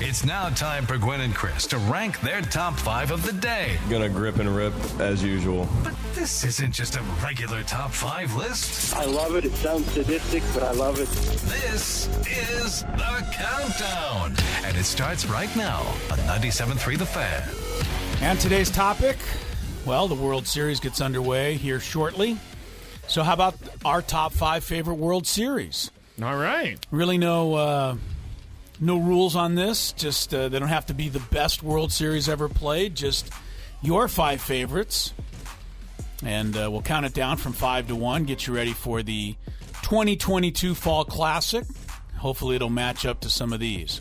It's now time for Gwynn and Chris to rank their top five of the day. Gonna grip and rip as usual. But this isn't just a regular top five list. I love it. It sounds sadistic, but I love it. This is the countdown. And it starts right now on 97.3 The Fan. And today's topic well, the World Series gets underway here shortly. So, how about our top five favorite World Series? All right. Really, no uh, no rules on this. Just uh, they don't have to be the best World Series ever played. Just your five favorites, and uh, we'll count it down from five to one. Get you ready for the 2022 Fall Classic. Hopefully, it'll match up to some of these.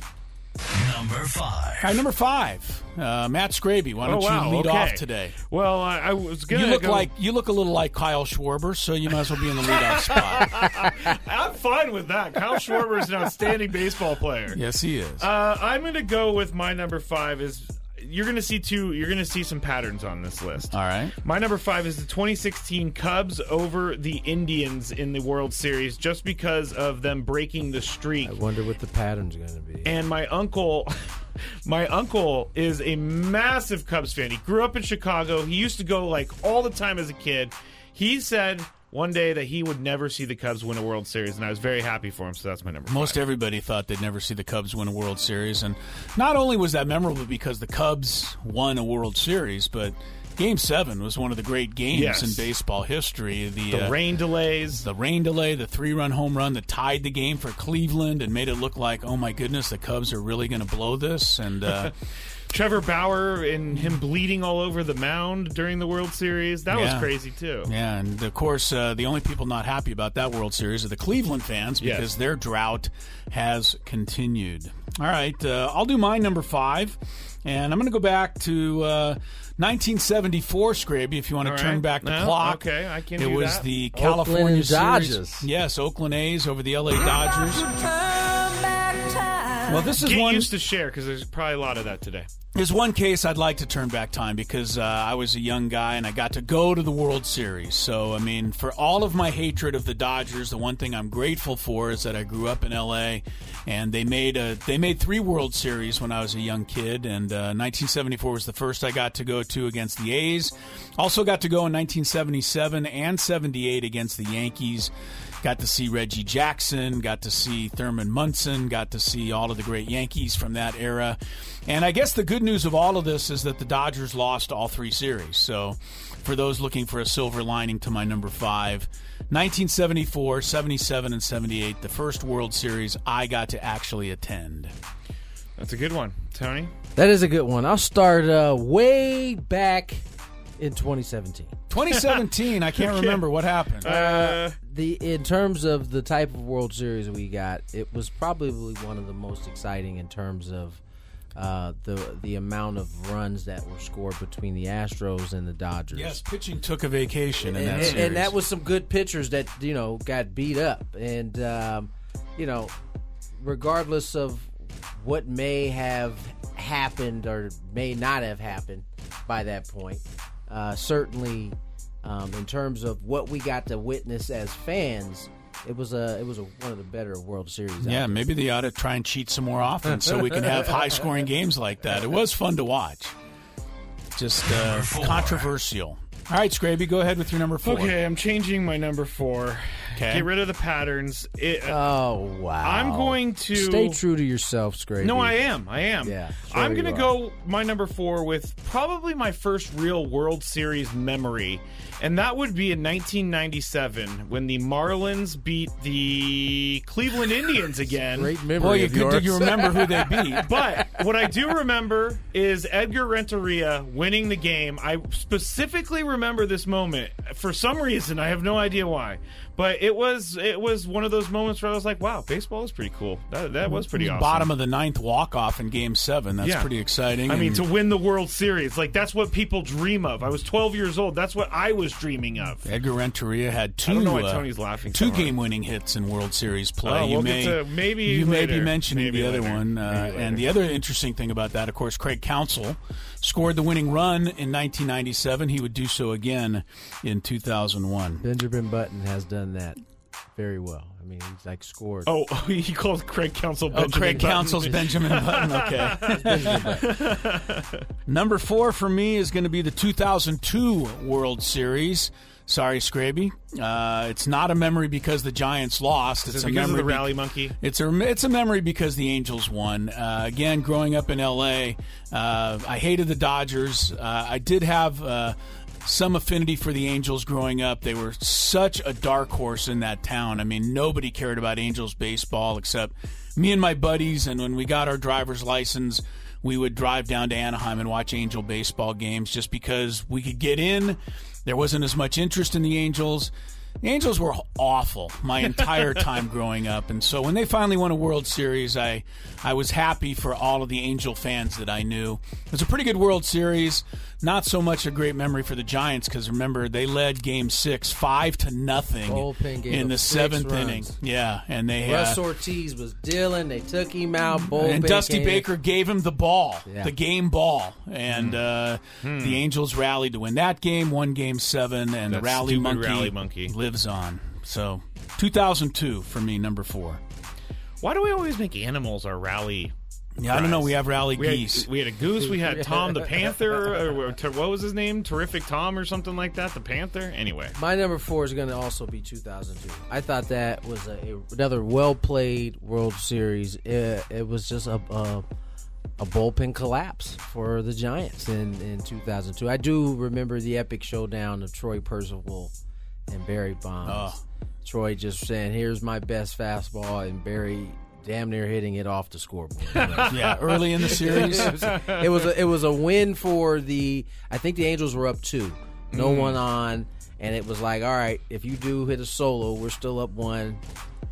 Number five. All right, number five, uh, Matt Scraby. Why don't Oh, wow, you lead okay. off today? Well, I, I was gonna. You look go- like you look a little like Kyle Schwarber, so you might as well be in the leadoff spot. I'm fine with that. Kyle Schwarber is an outstanding baseball player. Yes, he is. Uh, I'm going to go with my number five. Is you're going to see two. You're going to see some patterns on this list. All right. My number five is the 2016 Cubs over the Indians in the World Series, just because of them breaking the streak. I wonder what the pattern's going to be. and my uncle my uncle is a massive cubs fan he grew up in chicago he used to go like all the time as a kid he said one day that he would never see the cubs win a world series and i was very happy for him so that's my number Most five. everybody thought they'd never see the Cubs win a World Series, and not only was that memorable because the Cubs won a World Series, but Game Seven was one of the great games Yes. in baseball history. The, the uh, rain delays the rain delay, the three-run home run that tied the game for Cleveland and made it look like, oh my goodness, the Cubs are really going to blow this. And uh, trevor bauer and him bleeding all over the mound during the world series that was crazy too Yeah, and of course, uh, the only people not happy about that World Series are the Cleveland fans Yes. because their drought has continued. All right, uh, I'll do my number five, and I'm going to go back to uh, 1974, Scraby, if you want to All turn right. back the No, clock. okay, I can It do was that. the Oakland California Series. Dodgers. Yes, Oakland A's over the LA Dodgers. Well, this is get one. used to share because there's probably a lot of that today There's one case I'd like to turn back time because uh, I was a young guy and I got to go to the World Series. So, I mean, for all of my hatred of the Dodgers, the one thing I'm grateful for is that I grew up in L.A. and they made a they made three World Series when I was a young kid. And uh, 1974 was the first I got to go to against the A's. Also got to go in 1977 and 78 against the Yankees. Got to see Reggie Jackson, got to see Thurman Munson, got to see all of the great Yankees from that era. And I guess the good news of all of this is that the Dodgers lost all three series. So for those looking for a silver lining to my number five, 1974, 77, and 78, the first World Series I got to actually attend. that's a good one tony That is a good one. I'll start uh, way back in 2017. 2017, I can't remember what happened. uh, The in terms of the type of World Series we got, it was probably one of the most exciting in terms of uh, the the amount of runs that were scored between the Astros and the Dodgers. yes, pitching took a vacation in that and, series. and that was some good pitchers that you know got beat up, and um, you know, regardless of what may have happened or may not have happened by that point, uh, certainly um, in terms of what we got to witness as fans, it was a it was a, one of the better World Series. Yeah, there. maybe they ought to try and cheat some more often so we can have high scoring games like that. It was fun to watch. Just uh, controversial. All right, Scraby, go ahead with your number four. Okay, I'm changing my number four. Okay. Get rid of the patterns. It, uh, Oh wow! I'm going to stay true to yourself, Scrappy. No, I am. I am. Yeah, sure I'm going to go my number four with probably my first real World Series memory, and that would be in 1997 when the Marlins beat the Cleveland Indians again. Great memory Boy, you of good yours. that you remember who they beat. But what I do remember is Edgar Renteria winning the game. I specifically remember this moment for some reason. I have no idea why, but it was it was one of those moments where I was like, "Wow, baseball is pretty cool." That that was pretty awesome. Bottom of the ninth walk off in Game Seven. That's Yeah. pretty exciting. I mean, to win the World Series, like that's what people dream of. I was 12 years old. That's what I was dreaming of. Edgar Renteria had two I don't know why uh, Tony's laughing two game-winning hits in World Series play. Oh, you we'll may get to- maybe you may be mentioning Maybe the other one, uh, and the other interesting thing about that, of course, Craig Counsell scored the winning run in 1997. He would do so again in 2001. Benjamin Button has done that very well. I mean, he's like scored. Oh, he called Craig Counsell. Benjamin oh, Craig Counsell's Benjamin Button. Okay. Number four for me is going to be the 2002 World Series. Sorry, Scraby. Uh, it's not a memory because the Giants lost. It's Is a it because of memory the be- rally monkey? It's a it's a memory because the Angels won. Uh, again, growing up in L.A., uh, I hated the Dodgers. Uh, I did have uh, some affinity for the Angels growing up. They were such a dark horse in that town. I mean, nobody cared about Angels baseball except me and my buddies. And when we got our driver's license, we would drive down to Anaheim and watch Angel baseball games just because we could get in. There wasn't as much interest in the Angels. The Angels were awful my entire time growing up, and so when they finally won a World Series, I I was happy for all of the Angel fans that I knew. It was a pretty good World Series. Not so much a great memory for the Giants because remember they led Game Six five to nothing in the seventh runs. inning. Yeah, and they Russ uh, Ortiz was dealing. They took him out. Bullpen and Dusty came in. Baker gave him the ball, Yeah. the game ball, and uh, the Angels rallied to win that game, won Game Seven, and the rally monkey, rally monkey. Lives on. So, 2002 for me, number four. Why do we always make animals our rally? Yeah, I don't know. We have rally We geese. had, we had a goose. We had Tom the Panther. Or, or what was his name? Terrific Tom or something like that. The Panther. Anyway, My number four is going to also be 2002. I thought that was a, a- another well played World Series. It, it was just a, a a bullpen collapse for the Giants in, in 2002. I do remember the epic showdown of Troy Percival and Barry Bonds. Oh. Troy just saying, "Here's my best fastball," and Barry damn near hitting it off the scoreboard. yeah, early in the series. it was a, it was a win for the. I think the Angels were up two, no Mm. one on, and it was like, all right, if you do hit a solo, we're still up one.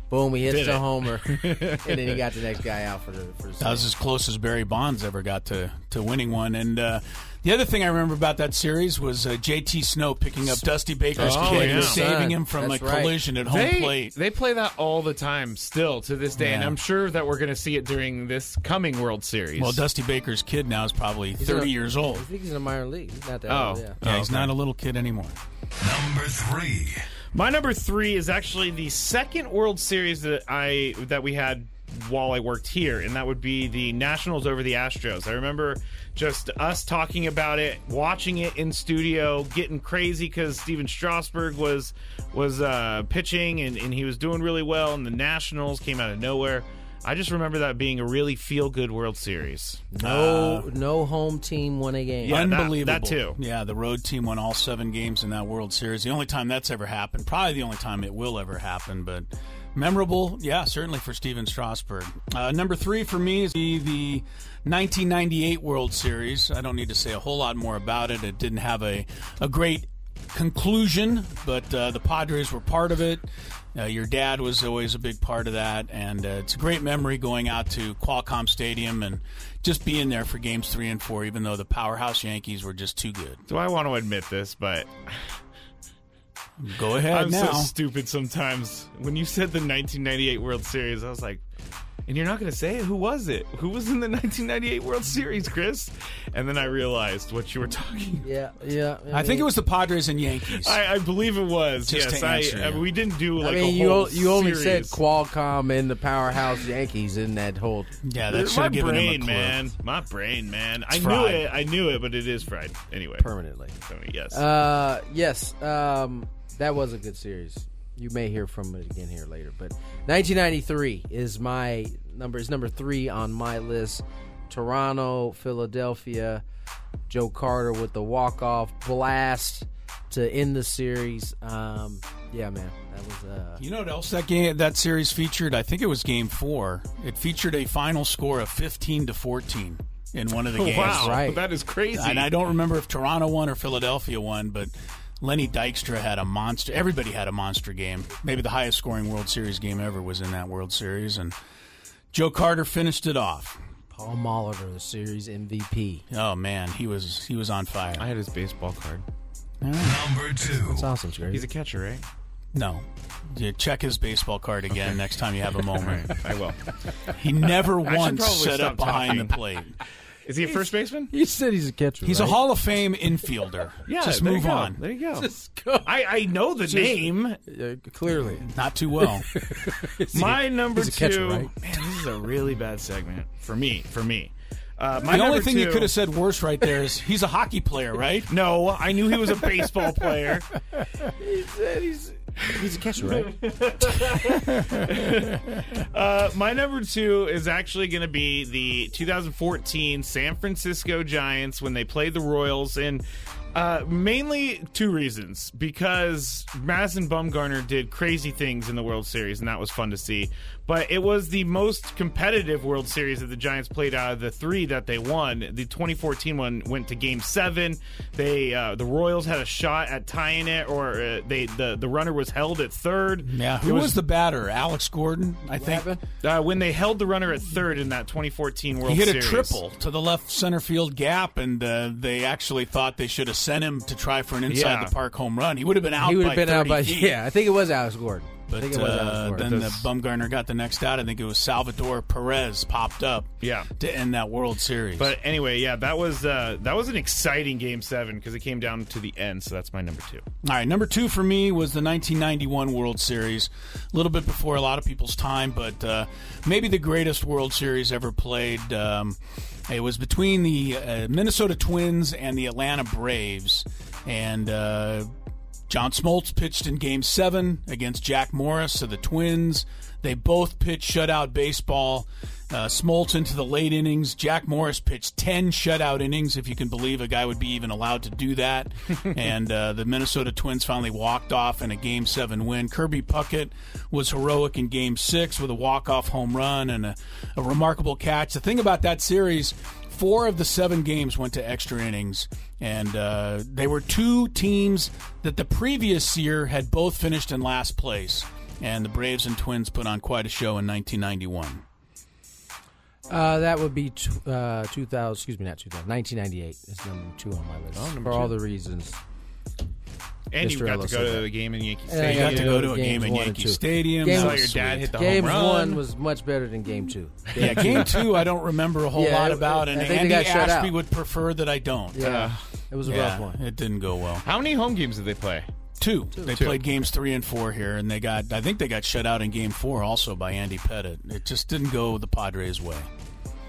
Boom, he hits Did the it. homer, and then he got the next guy out for the for the. That was as close as Barry Bonds ever got to, to winning one. And uh, the other thing I remember about that series was uh, JT Snow picking up Dusty Baker's Oh, kid and saving him from That's a right. collision at home they plate. they play that all the time still to this day, and Yeah. I'm sure that we're going to see it during this coming World Series. Well, Dusty Baker's kid now is probably He's 30 a- years old. I think he's in a minor league. He's not that Oh. old. Yeah. Yeah, he's okay. not a little kid anymore. Number three. My number three is actually the second World Series that I that we had while I worked here, and that would be the Nationals over the Astros. I remember just us talking about it, watching it in studio, getting crazy because Stephen Strasburg was was uh, pitching and, and he was doing really well, and the Nationals came out of nowhere. I just remember that being a really feel good World Series. No, no home team won a game. Yeah, that- Unbelievable. that too. Yeah, the road team won all seven games in that World Series. The only time that's ever happened. Probably the only time it will ever happen, but memorable, yeah, certainly for Stephen Strasburg. Uh, number three for me is the, the 1998 World Series. I don't need to say a whole lot more about it. It didn't have a, a great conclusion, but uh, the Padres were part of it. Uh, your dad was always a big part of that, and uh, it's a great memory going out to Qualcomm Stadium and just being there for games three and four, even though the powerhouse Yankees were just too good. Do I want to admit this, but Go ahead I'm now. so stupid sometimes. When you said the 1998 World Series, I was like, and you're not going to say it? Who was it? Who was in the 1998 World Series, Chris? And then I realized what you were talking Yeah, yeah. I think it was the Padres and Yankees. I, I believe it was. Just yes, to I, answer I- you. we didn't do like I mean, a you whole o- you only series. said Qualcomm and the powerhouse Yankees in that whole. yeah, that should My have given him a brain, clue. man. My brain, man. I It's knew it. I knew it, but it is fried. Anyway, Permanently. Tony, yes. Uh, yes. Um, that was a good series. you may hear from it again here later. But 1993 is my number is number three on my list. Toronto, Philadelphia, Joe Carter with the walk off blast to end the series. Um, yeah, man, that was uh, You know what else that game that series featured? I think it was Game Four. It featured a final score of fifteen to fourteen in one of the games. Wow, right. that is crazy. And I don't remember if Toronto won or Philadelphia won, but Lenny Dykstra had a monster. Everybody had a monster game. Maybe the highest scoring World Series game ever was in that World Series, and Joe Carter finished it off. Paul Molitor, the series MVP. Oh man, he was he was on fire. I had his baseball card. Number two. It's awesome, Scary. He's a catcher, right? No. You check his baseball card again next time you have a moment. I will. He never once set stop up behind the plate. Is he a first baseman? you said he's a catcher. He's a? Hall of Fame infielder. Yeah, Just move go. on. There you go. Just go. I, I know the name. Uh, clearly, Not too well. My number he's a two. catcher, right? Man, this is a really bad segment for me. For me, uh, my the only number thing you could have said worse right there is he's a hockey player, right? No, I knew he was a baseball player. he's a catcher, right? Uh, my number two is actually going to be the 2014 San Francisco Giants when they played the Royals, and uh, mainly two reasons. Because Madison Bumgarner did crazy things in the World Series, and that was fun to see. But it was the most competitive World Series that the Giants played out of the three that they won. The 2014 one went to Game Seven. They uh, the Royals had a shot at tying it, or uh, they the the runner was held at third. Yeah. Who was, the batter? Alex Gordon, I think. uh, when they held the runner at third in that 2014 World He hit Series. a triple to the left center field gap, and uh, they actually thought they should have sent him to try for an inside Yeah. the park home run. He would have been out. he would by have been out 30 by feet. yeah. I think it was Alex Gordon. I But think it was Alex uh, Gordon. then the Bumgarner got the next out. I think it was Salvador Perez popped up. Yeah. to end that World Series. But anyway, yeah, that was uh, that was an exciting Game Seven because it came down to the end. So that's my number two. All right, number two for me was the 1991 World Series. A little bit before a lot of people's time, but uh, maybe the greatest World Series ever played. Um, it was between the uh, Minnesota Twins and the Atlanta Braves, and uh, John Smoltz pitched in Game Seven against Jack Morris of the Twins. They both pitched shutout baseball. Uh, Smoltz into the late innings. Jack Morris pitched 10 shutout innings, if you can believe a guy would be even allowed to do that. and uh, the Minnesota Twins finally walked off in a Game 7 win. Kirby Puckett was heroic in Game 6 with a walk-off home run and a, a remarkable catch. The thing about that series, four of the seven games went to extra innings. And uh, they were two teams that the previous year had both finished in last place. And the Braves and Twins put on quite a show in 1991. Uh, that would be t- uh, 2000. Excuse me, not 2000. 1998 is number two on my list number for all the reasons. And you got Ellis to go to that. the game in Yankee Stadium. You got to go to a game in Yankee. Stadium. Games- Saw your dad hit the Game home run. one was much better than game two. Yeah, game two, I don't remember a whole Yeah, lot it- about, I and think they Andy Ashby out. would prefer that I don't. Yeah, it was a Yeah, rough one. it didn't go well. How many home games did they play? Two. They Two. played games three and four here, and they got. I think they got shut out in game four also by Andy Pettitte. It just didn't go the Padres' way.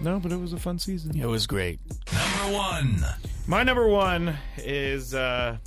No, but it was a fun season. It was great. Number one. My number one is uh,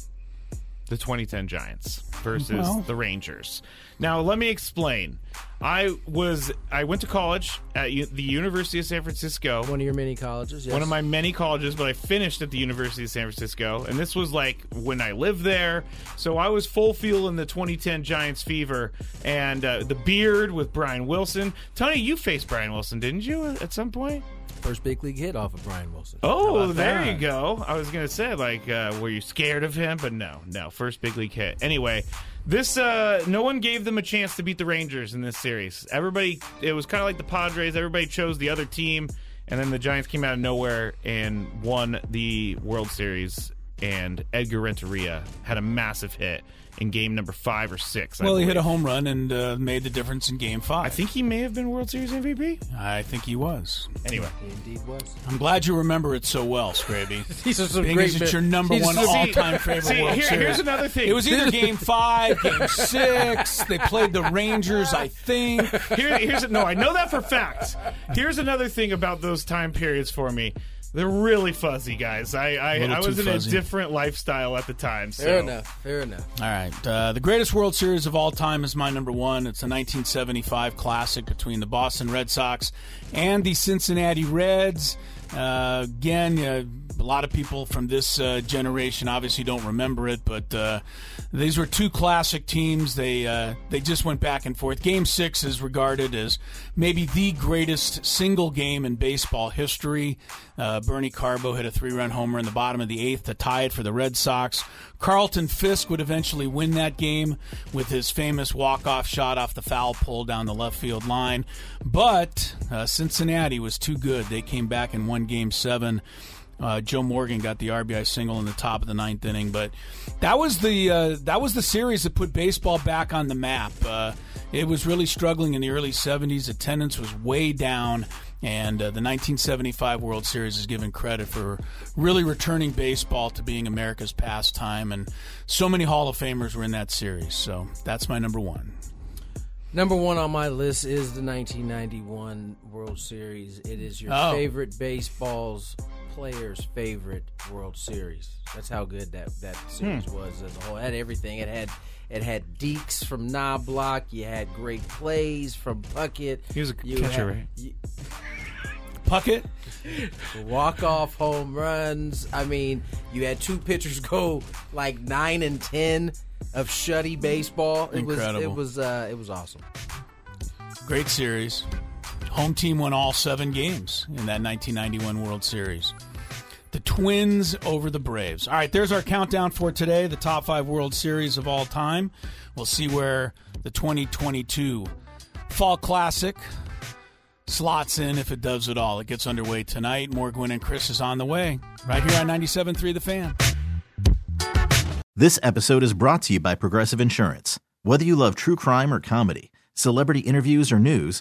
the 2010 Giants versus Well. the Rangers. Now, let me explain. I was I went to college at U- the University of San Francisco. One of your many colleges. Yes. One of my many colleges, but I finished at the University of San Francisco, and this was like when I lived there. So I was full feel in the 2010 Giants fever, and uh, the beard with Brian Wilson. Tony, you faced Brian Wilson, didn't you, at some point? first big league hit off of Brian Wilson. Oh, there that? you go. I was gonna say, like, uh, were you scared of him? But no, no. First big league hit. Anyway, this uh, no one gave them a chance to beat the Rangers in this series. Everybody, it was kind of like the Padres. Everybody chose the other team, and then the Giants came out of nowhere and won the World Series. And Edgar Renteria had a massive hit in game number five or six. I Well, he hit a home run and uh, made the difference in game five. I think he may have been World Series MVP. I think he was. Anyway, He indeed was. I'm glad you remember it so well, Scraby. These are some Being great. it's your number these one all-time favorite see, World here- Series. here's another thing. It was either Game Five, Game Six. They played the Rangers, I think. Here, here's no. I know that for fact. Here's another thing about those time periods for me. They're really fuzzy, guys. I I, I was in fuzzy. a different lifestyle at the time. So. Fair enough. Fair enough. All right. Uh, the greatest World Series of all time is my number one. It's a 1975 classic between the Boston Red Sox and the Cincinnati Reds. Uh, again, uh, a lot of people from this uh, generation obviously don't remember it, but uh, these were two classic teams. They uh, they just went back and forth. Game six is regarded as maybe the greatest single game in baseball history. Bernie Carbo hit a three-run homer in the bottom of the eighth to tie it for the Red Sox. Carlton Fisk would eventually win that game with his famous walk-off shot off the foul pole down the left field line, but uh, Cincinnati was too good. They came back and won Game Seven. Uh, Joe Morgan got the RBI single in the top of the ninth inning, but that was the uh, that was the series that put baseball back on the map. It was really struggling in the early '70s. Attendance was way down, and uh, the 1975 World Series is given credit for really returning baseball to being America's pastime. And so many Hall of Famers were in that series. So that's my number one. Number one on my list is the 1991 World Series. It is your Oh. favorite baseball's player's favorite World Series. That's how good that that series was as a whole. It had everything. It had it had Deeks from Knoblauch. You had great plays from Puckett. He was a You catcher, had- right? Puckett, walk off home runs. I mean, you had two pitchers go like nine and ten of shutty baseball. It was Incredible. it was uh, it was awesome. great series. Home team won all seven games in that 1991 World Series. The Twins over the Braves. All right, there's our countdown for today. The top five World Series of all time. We'll see where the 2022 Fall Classic slots in if it does at all. It gets underway tonight. More Gwynn and Chris is on the way. Right here on 97.3 The Fan. This episode is brought to you by Progressive Insurance. Whether you love true crime or comedy, celebrity interviews or news,